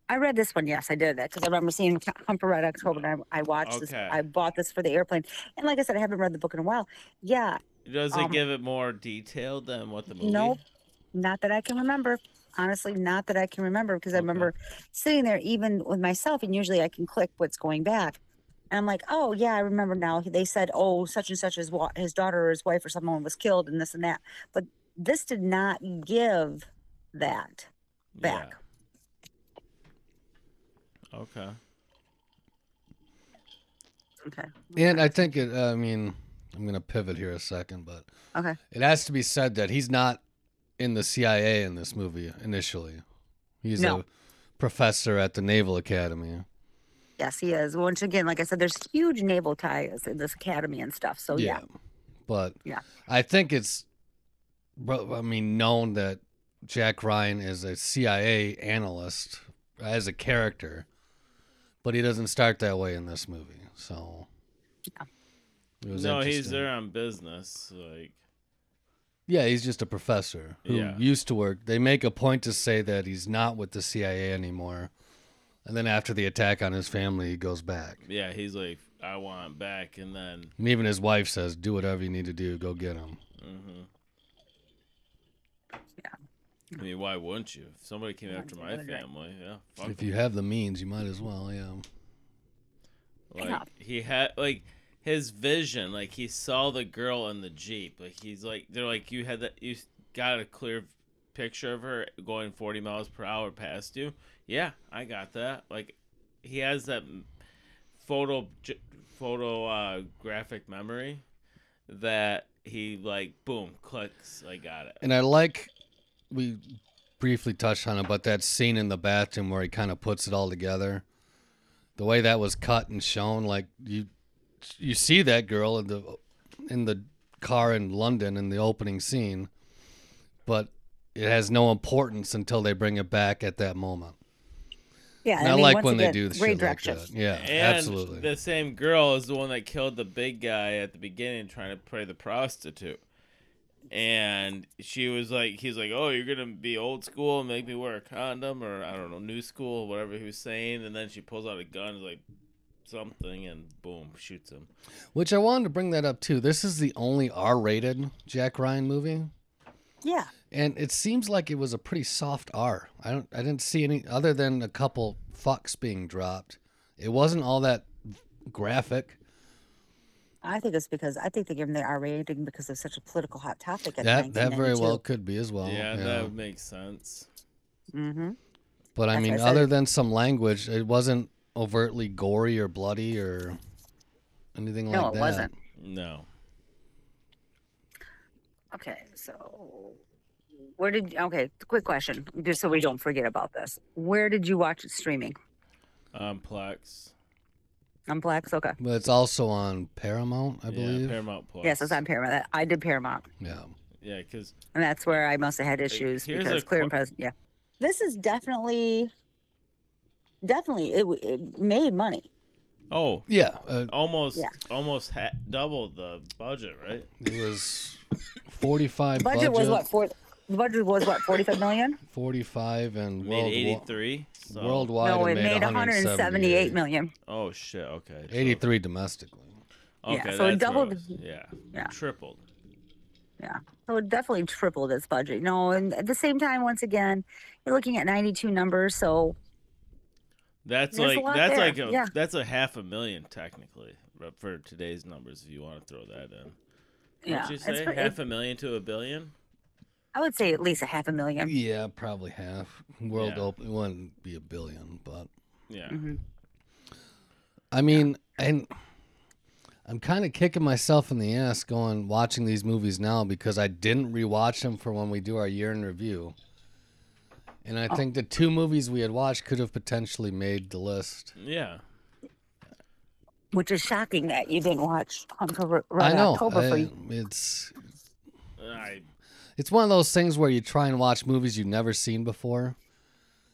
I read this one. Yes, I did that because I remember seeing Hu- Humper Red October. And I, I watched this. Okay. I bought this for the airplane, and like I said, I haven't read the book in a while. Yeah, Does it Um, give it more detail than what the movie? Nope. not that I can remember. Honestly, not that I can remember because I remember sitting there even with myself, and usually I can click what's going back. And I'm like, oh yeah, I remember now. They said, oh, such and such his wa- his daughter or his wife or someone was killed, and this and that. But this did not give that back. Yeah. Okay. Okay. And I think it. I mean, I'm gonna pivot here a second, but Okay. it has to be said that he's not in the CIA in this movie initially. He's No. a professor at the Naval Academy. Yes, he is. Once again, like I said, there's huge naval ties in this academy and stuff. So yeah, But Yeah. I think it's, I mean, known that Jack Ryan is a CIA analyst as a character, but he doesn't start that way in this movie. So. Yeah. No, he's there on business. Like, Yeah, he's just a professor who Yeah. used to work. They make a point to say that he's not with the CIA anymore. And then after the attack on his family, he goes back. yeah, he's like, I want back, and then, And even his wife says, "Do whatever you need to do. Go get him." hmm Yeah. I mean, why wouldn't you? If somebody came after my would, right. family, yeah. Fuck If 'em. you have the means, you might as well. Yeah. Like Yeah. he had like his vision, like he saw the girl in the jeep. Like he's like they're like you had that you got a clear picture of her going 40 miles per hour past you. Yeah, I got that. Like he has that photo j- photo uh, memory that he like boom clicks. I got it. And I like we briefly touched on it, but that scene in the bathroom where he kind of puts it all together, the way that was cut and shown, like you you see that girl in the in the car in London in the opening scene, but it has no importance until they bring it back at that moment. Yeah, And I, I mean, like once when they do the great shit like that. Yeah, And absolutely. the same girl is the one that killed the big guy at the beginning trying to play the prostitute. And she was like, he's like, oh, you're going to be old school and make me wear a condom or, I don't know, new school, whatever he was saying. And then she pulls out a gun, is like, something, and boom, shoots him. Which I wanted to bring that up too. This is the only R-rated Jack Ryan movie, Yeah, and it seems like it was a pretty soft R. I don't, I didn't see any other than a couple fucks being dropped. It wasn't all that graphic. I think it's because I think they give them the R rating because it's such a political hot topic. At That that very well could be as well. yeah, that would make sense. Mm-hmm. But I That's mean, I other than some language, it wasn't overtly gory or bloody or anything No, like it that. wasn't. No. Okay, so where did? Okay, quick question, just so we don't forget about this. Where did you watch it streaming? Um, Plex. On Plex. Okay. But it's also on Paramount, I believe. Yeah, believe. Paramount Plus. Yes, it's on Paramount. I did Paramount, yeah. Yeah, because and that's where I must have had issues here's because a clear qu- and present. Yeah, this is definitely, definitely it, it made money. oh, Yeah. Uh, almost, Yeah. almost ha- double the budget, right? it was 45 Budget, budget, was what for? The budget was what forty five million? 45 and Made worldwide. eighty three. So. Worldwide, no, it it made one hundred and seventy eight 178. million. Oh shit. Okay. so- 83 domestically. Okay, Yeah, so it doubled- was. Yeah. Yeah. Tripled. Yeah. So it definitely tripled its budget. No, and at the same time, once again, you're looking at ninety two numbers. So That's There's like lot that's there, like a yeah. that's a half a million technically but for today's numbers if you want to throw that in. Yeah, Don't you say pre- half a million to a billion? I would say at least a half a million. Yeah, probably half. World Yeah. open it wouldn't be a billion, but Yeah. Mhm. I mean, and I'm kind of kicking myself in the ass going watching these movies now because I didn't rewatch them for when we do our year in review. And I Oh. think the two movies we had watched could have potentially made the list. Yeah. Which is shocking that you didn't watch Hunt for Red I know. October for I- you. it's I it's one of those things where you try and watch movies you've never seen before,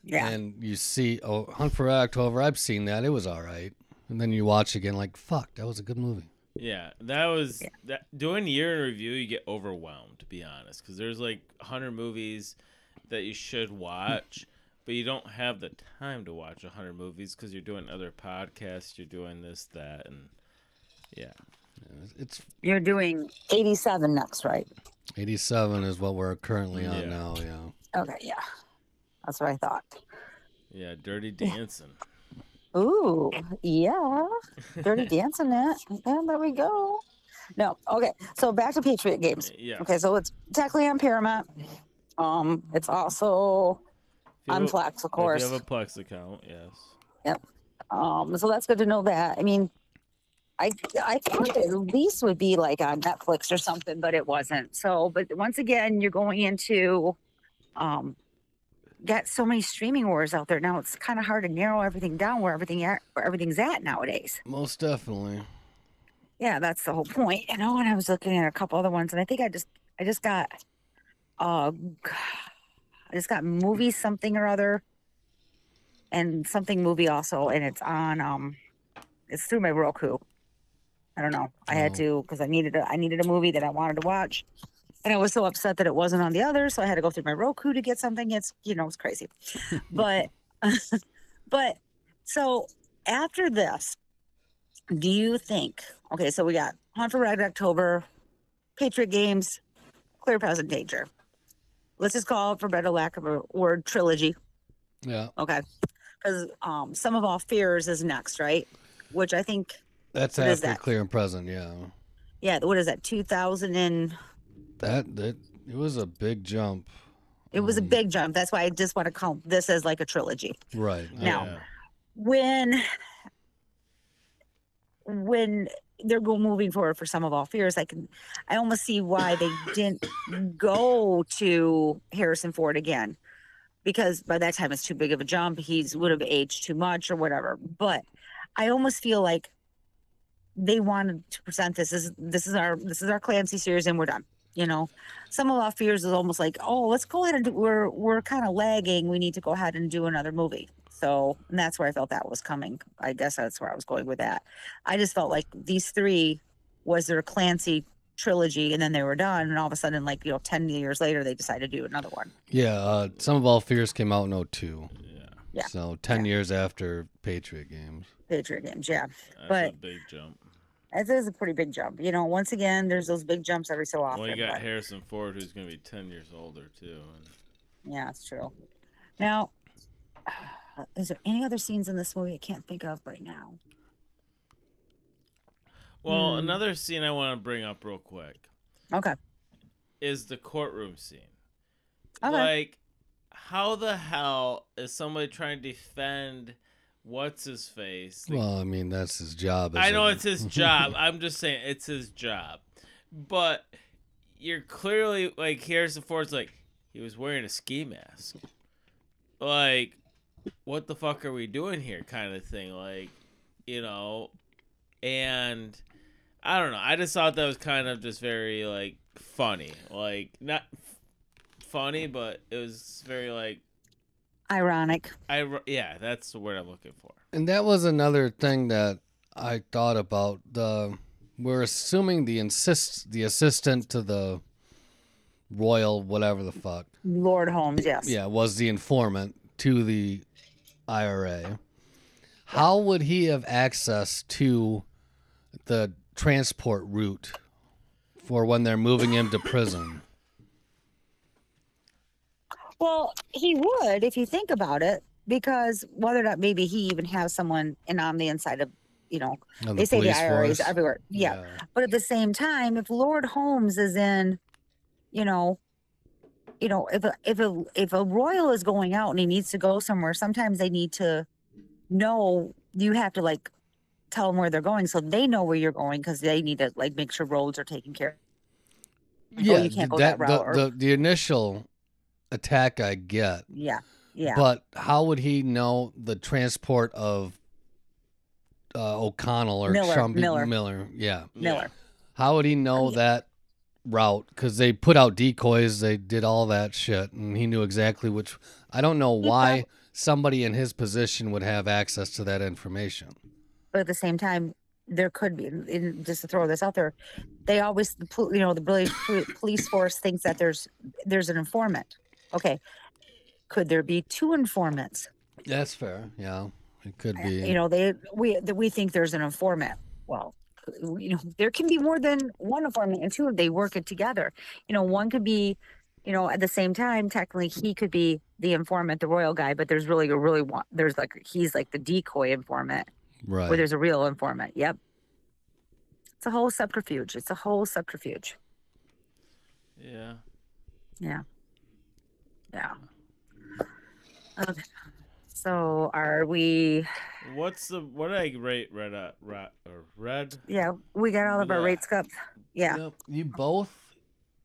Yeah. and you see, oh, Hunt for Red October, I've seen that, it was all right, and then you watch again, like, fuck, that was a good movie. yeah, that was Yeah. that doing year in review you get overwhelmed to be honest cuz there's like 100 movies that you should watch but you don't have the time to watch 100 movies cuz you're doing other podcasts, you're doing this that and yeah. It's You're doing 87 next, right? 87 is what we're currently on Yeah. now, yeah. Okay, yeah. That's what I thought. Yeah, Dirty Dancing. Ooh, yeah. Dirty Dancing that. and there we go. No, okay. So back to Patriot games. Yeah. Okay, so it's technically on Paramount. Um, it's also If you on a- Plex, of course. If you have a Plex account, yes. Yep. Um, so that's good to know that. I mean, I I thought at least would be like on Netflix or something, but it wasn't. So, but once again, you're going into um got so many streaming wars out there now. It's kind of hard to narrow everything down where everything at where everything's at nowadays. Most definitely. Yeah, that's the whole point. You know, and I was looking at a couple other ones, and I think I just I just got uh I just got movie something or other and something movie also, and it's on um it's through my Roku. I don't know. I had Oh. to because I needed a I needed a movie that I wanted to watch. And I was so upset that it wasn't on the other, so I had to go through my Roku to get something. It's you know, it's crazy. but but so after this, do you think okay, so we got Hunt for Red October, Patriot Games, Clear Present Danger. Let's just call it for better lack of a word trilogy. Yeah. Okay. Because um sum of all fears is next, right? Which I think That's after that? Clear and Present, yeah. yeah, what is that, two thousand and That that it was a big jump. it was a Um, big jump. That's why I just want to call this as like a trilogy. Right. Now- Yeah. when when they're moving forward for sum of all fears i can i almost see why they didn't go to harrison ford again because by that time it's too big of a jump he's would have aged too much or whatever but i almost feel like they wanted to present this as this is our this is our clancy series and we're done You know, some of our fears is almost like, oh, let's go ahead and do, we're we're kind of lagging. We need to go ahead and do another movie. So and that's where I felt that was coming. I guess that's where I was going with that. I just felt like these three was their Clancy trilogy, and then they were done, and all of a sudden, like you know, ten years later, they decided to do another one. Yeah, uh, sum of all fears came out in 02. Yeah, Yeah. So 10 years after Patriot games. Patriot games, yeah. that's a But- big jump. It is a pretty big jump. You know, once again, there's those big jumps every so often. Well, you got but- Harrison Ford, who's going to be ten years older too. And Yeah, it's true. Now, is there any other scenes in this movie I can't think of right now? well, Hmm. another scene I want to bring up real quick Okay. is the courtroom scene. Okay. Like, how the hell is somebody trying to defend what's his face? The Well, I mean, that's his job. I know isn't it's his job. I'm just saying it's his job. But you're clearly like Harrison Ford's like he was wearing a ski mask. Like what the fuck are we doing here kind of thing like you know and I don't know. I just thought that was kind of just very like funny. Like not f- funny, but it was very like Ironic. I yeah, that's the word I'm looking for. And that was another thing that I thought about. The we're assuming the insist the assistant to the royal whatever the fuck Lord Holmes, yes. yeah was the informant to the IRA. How would he have access to the transport route for when they're moving him to prison? Well, he would if you think about it, because whether or not maybe he even has someone in on the inside of, you know, On they say the IRA is everywhere. Yeah. But at the same time, if Lord Holmes is in, you know, you know, if a if a if a royal is going out and he needs to go somewhere, sometimes they need to know you have to like tell them where they're going so they know where you're going because they need to like make sure roads are taken care of. yeah, you can't go that, that route, The, or- the, the initial attack I get, Yeah. Yeah. but how would he know the transport of uh, O'Connell or Miller, Shumby- Miller. Miller? Yeah, Miller. how would he know Yeah. that route? Because they put out decoys, they did all that shit, and he knew exactly which. I don't know why somebody in his position would have access to that information. but at the same time there could be and just to throw this out there they always you know the police force thinks that there's there's an informant okay could there be two informants That's fair. Yeah, it could be. you know they we we think there's an informant well you know there can be more than one informant and two of they work it together you know one could be you know at the same time technically he could be the informant the royal guy but there's really a really one there's like he's like the decoy informant right. where there's a real informant. Yep. It's a whole subterfuge. It's a whole subterfuge. Yeah. Yeah. Yeah. Okay. So are we? What's the what did I rate red uh, rat or red? Yeah, we got all of our Yeah. rates up. Yeah. Yep, You both,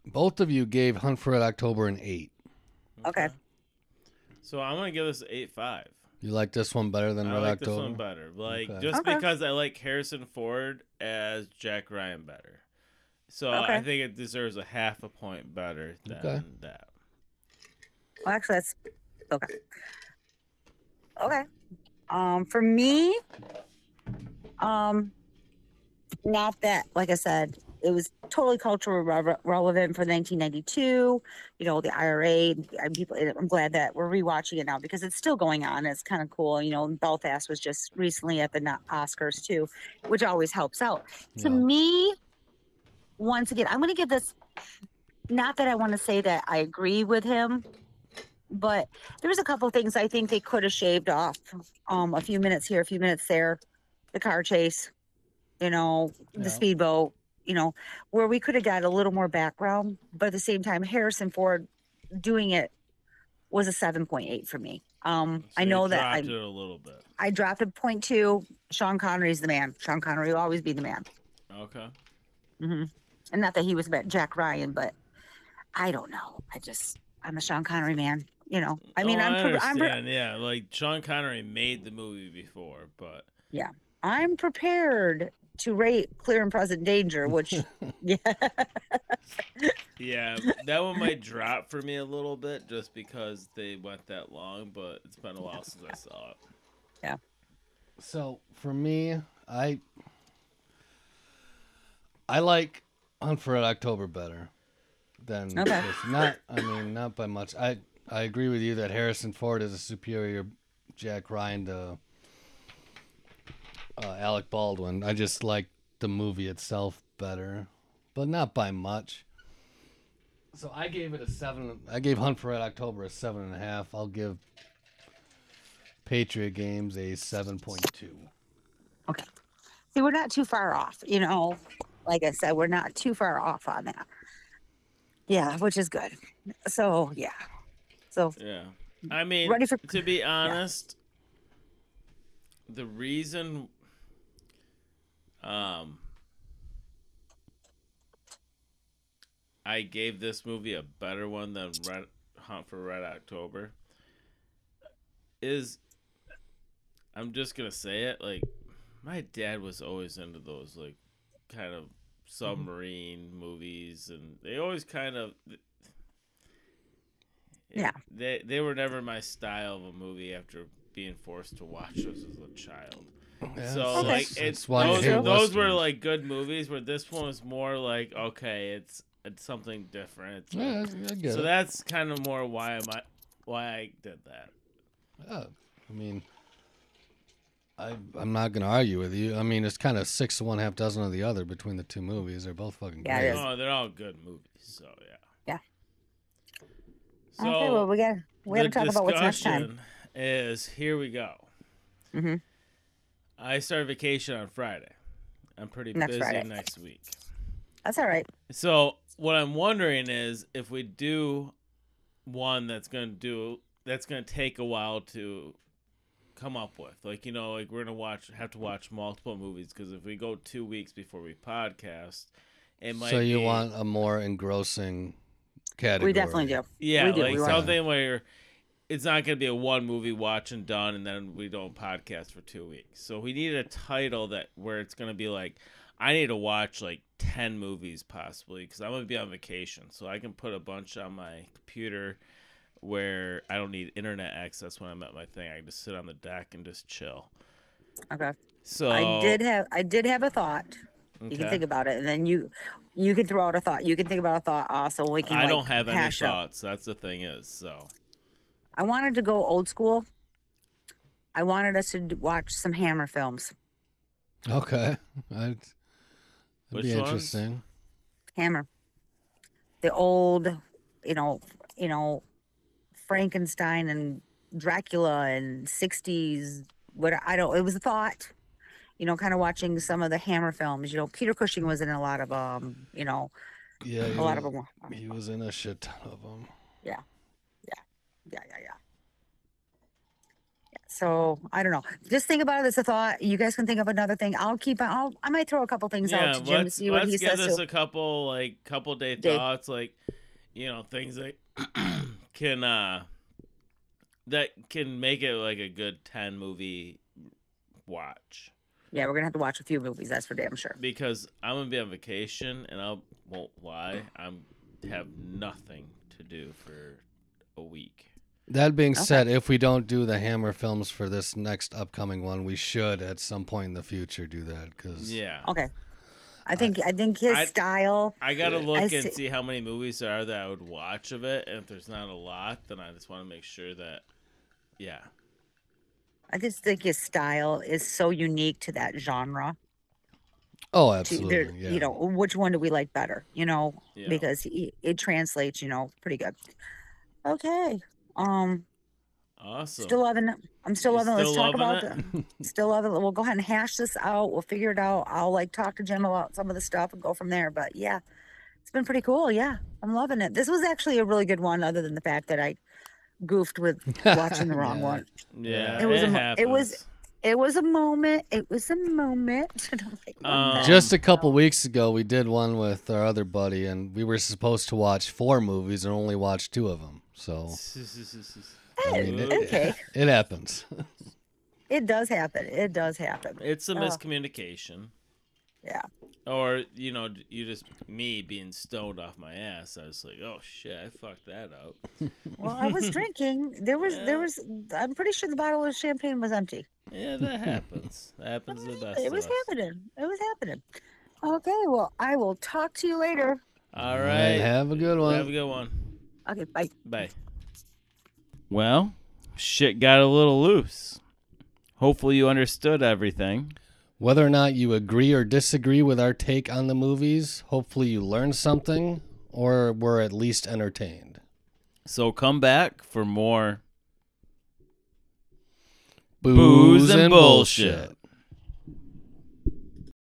both of you gave Hunt for Red October an eight. Okay. So I'm gonna give this eight five. You like this one better than I Red like October? this one better. Like Okay. just Okay. because I like Harrison Ford as Jack Ryan better. So I think it deserves a half a point better than Okay. that. Well, actually, that's okay. Okay. Um, for me, um, not that, like I said, it was totally cultural re- relevant for 1992. You know, the IRA. And people, I'm glad that we're rewatching it now because it's still going on. It's kind of cool. You know, Belfast was just recently at the Oscars too, which always helps out. To me, once again, I'm going to give this. Not that I want to say that I agree with him, but there was a couple things I think they could have shaved off. Um, a few minutes here, a few minutes there, the car chase, you know, the Yeah. speedboat, you know, where we could have got a little more background, but at the same time, Harrison Ford doing it was a 7.8 for me. Um, So I know that I, it a little bit. I dropped a point two. Sean Connery's the man. Sean Connery will always be the man. Okay. hmm And not that he was about Jack Ryan, but I don't know. I just, I'm a Sean Connery man. You know, mm, I mean, Oh, I'm, I pre- I'm, pre- understand. yeah, like Sean Connery made the movie before, but yeah, I'm prepared to rate Clear and Present Danger, which, yeah, Yeah, that one might drop for me a little bit just because they went that long, but it's been a while since I saw it. Yeah. So for me, I I like Hunt for October better than Okay. this. Not, I mean, not by much. I I agree with you that Harrison Ford is a superior Jack Ryan to uh, Alec Baldwin. I just like the movie itself better, but not by much. So I gave it a seven. I gave Hunt for Red October a seven and a half. I'll give Patriot Games a seven point two. Okay. See, we're not too far off, you know. Like I said, we're not too far off on that. Yeah, which is good. So yeah. So Yeah. I mean, Ready for- to be honest, the reason um I gave this movie a better one than Red Hunt for Red October is I'm just going to say it like my dad was always into those like kind of submarine movies and they always kind of Yeah. they they were never my style of a movie after being forced to watch those as a child. Oh, yeah, so it's- like it's it's why those, those were like good movies where this one was more like okay, it's it's something different. It's Yeah, like- I get so it. that's kind of more why am I why I did that. Yeah, I mean, I I'm not gonna argue with you. I mean, it's kind of six to one, half dozen of the other between the two movies. They're both fucking Yeah, great. is. Oh, they're all good movies. So yeah. Yeah. So okay, well we got we got to the talk about what's next time. discussion Is here we go. Mhm. I start vacation on Friday. I'm pretty Next busy Friday. next week. That's all right. So what I'm wondering is if we do one that's gonna do that's gonna take a while to come up with. Like you know, like we're gonna watch have to watch multiple movies because if we go two weeks before we podcast, it might. So you be- want a more engrossing category? We definitely do. yeah, we do, like we want- something where it's not gonna be a one movie watch and done, and then we don't podcast for two weeks. So we need a title that where it's gonna be like. I need to watch like 10 movies possibly because I'm going to be on vacation. So I can put a bunch on my computer where I don't need internet access when I'm at my thing. I can just sit on the deck and just chill. Okay. So I did have I did have a thought. You okay. can think about it, and then you you can throw out a thought. You can think about a thought also. We can. I like, don't have any hash out. thoughts. That's the thing is. So I wanted to go old school. I wanted us to d- watch some Hammer films. Okay, I'd, that'd Which be ones? interesting. Hammer, the old, you know, you know, Frankenstein and Dracula and '60s. What I don't. It was a thought. You know, kind of watching some of the Hammer films. You know, Peter Cushing was in a lot of um. You know, Yeah, a lot of them. he was in a shit ton of them. Yeah, yeah, yeah, yeah. Yeah, So I don't know. Just think about it as a thought. You guys can think of another thing. I'll keep. I'll. I might throw a couple things yeah, out to Jim to let's, see what let's give says this too. a couple like couple day Day. thoughts, like you know things that can uh that can make it like a good 10 movie watch. Yeah, we're gonna have to watch a few movies. That's for damn sure. because I'm gonna be on vacation and I won't lie, I'm have nothing to do for a week. That being Okay. said, if we don't do the Hammer films for this next upcoming one, we should at some point in the future do that because Yeah, Okay. I think. I think his I- style. I gotta look I and see- see how many movies there are that I would watch of it, and if there's not a lot, then I just want to make sure that, yeah, I just think his style is so unique to that genre. oh, absolutely, there, yeah. You know, which one do we like better? You know, yeah. because he, it translates. You know, pretty good. Okay. Um. awesome. Still loving it. I'm still You loving it. Let's still talk about loving the, still loving it. We'll go ahead and hash this out. We'll figure it out. I'll like talk to Jim about some of the stuff and go from there. But yeah, it's been pretty cool. Yeah, I'm loving it. This was actually a really good one, other than the fact that I goofed with watching the wrong Yeah. one. yeah, It was a happens. it was- It was a moment. It was a moment. Like, Um, Just a hell?" couple weeks ago, we did one with our other buddy, and we were supposed to watch four movies and only watched two of them. So I mean, it, okay. it happens. It does happen. It does happen. It's a Oh. Miscommunication. Yeah. Or you know, you just me being stoned off my ass. I was like, oh shit, I fucked that up. Well, I was drinking. There was there was. I'm pretty sure the bottle of champagne was empty. Yeah, that happens. That happens to the best. It of was us. happening. It was happening. Okay. Well, I will talk to you later. All All right. Have a good one. Have a good one. Okay. Bye. Bye. Well, shit got a little loose. Hopefully, you understood everything. Whether or not you agree or disagree with our take on the movies, hopefully you learned something or were at least entertained. So come back for more Booze, Booze and bullshit.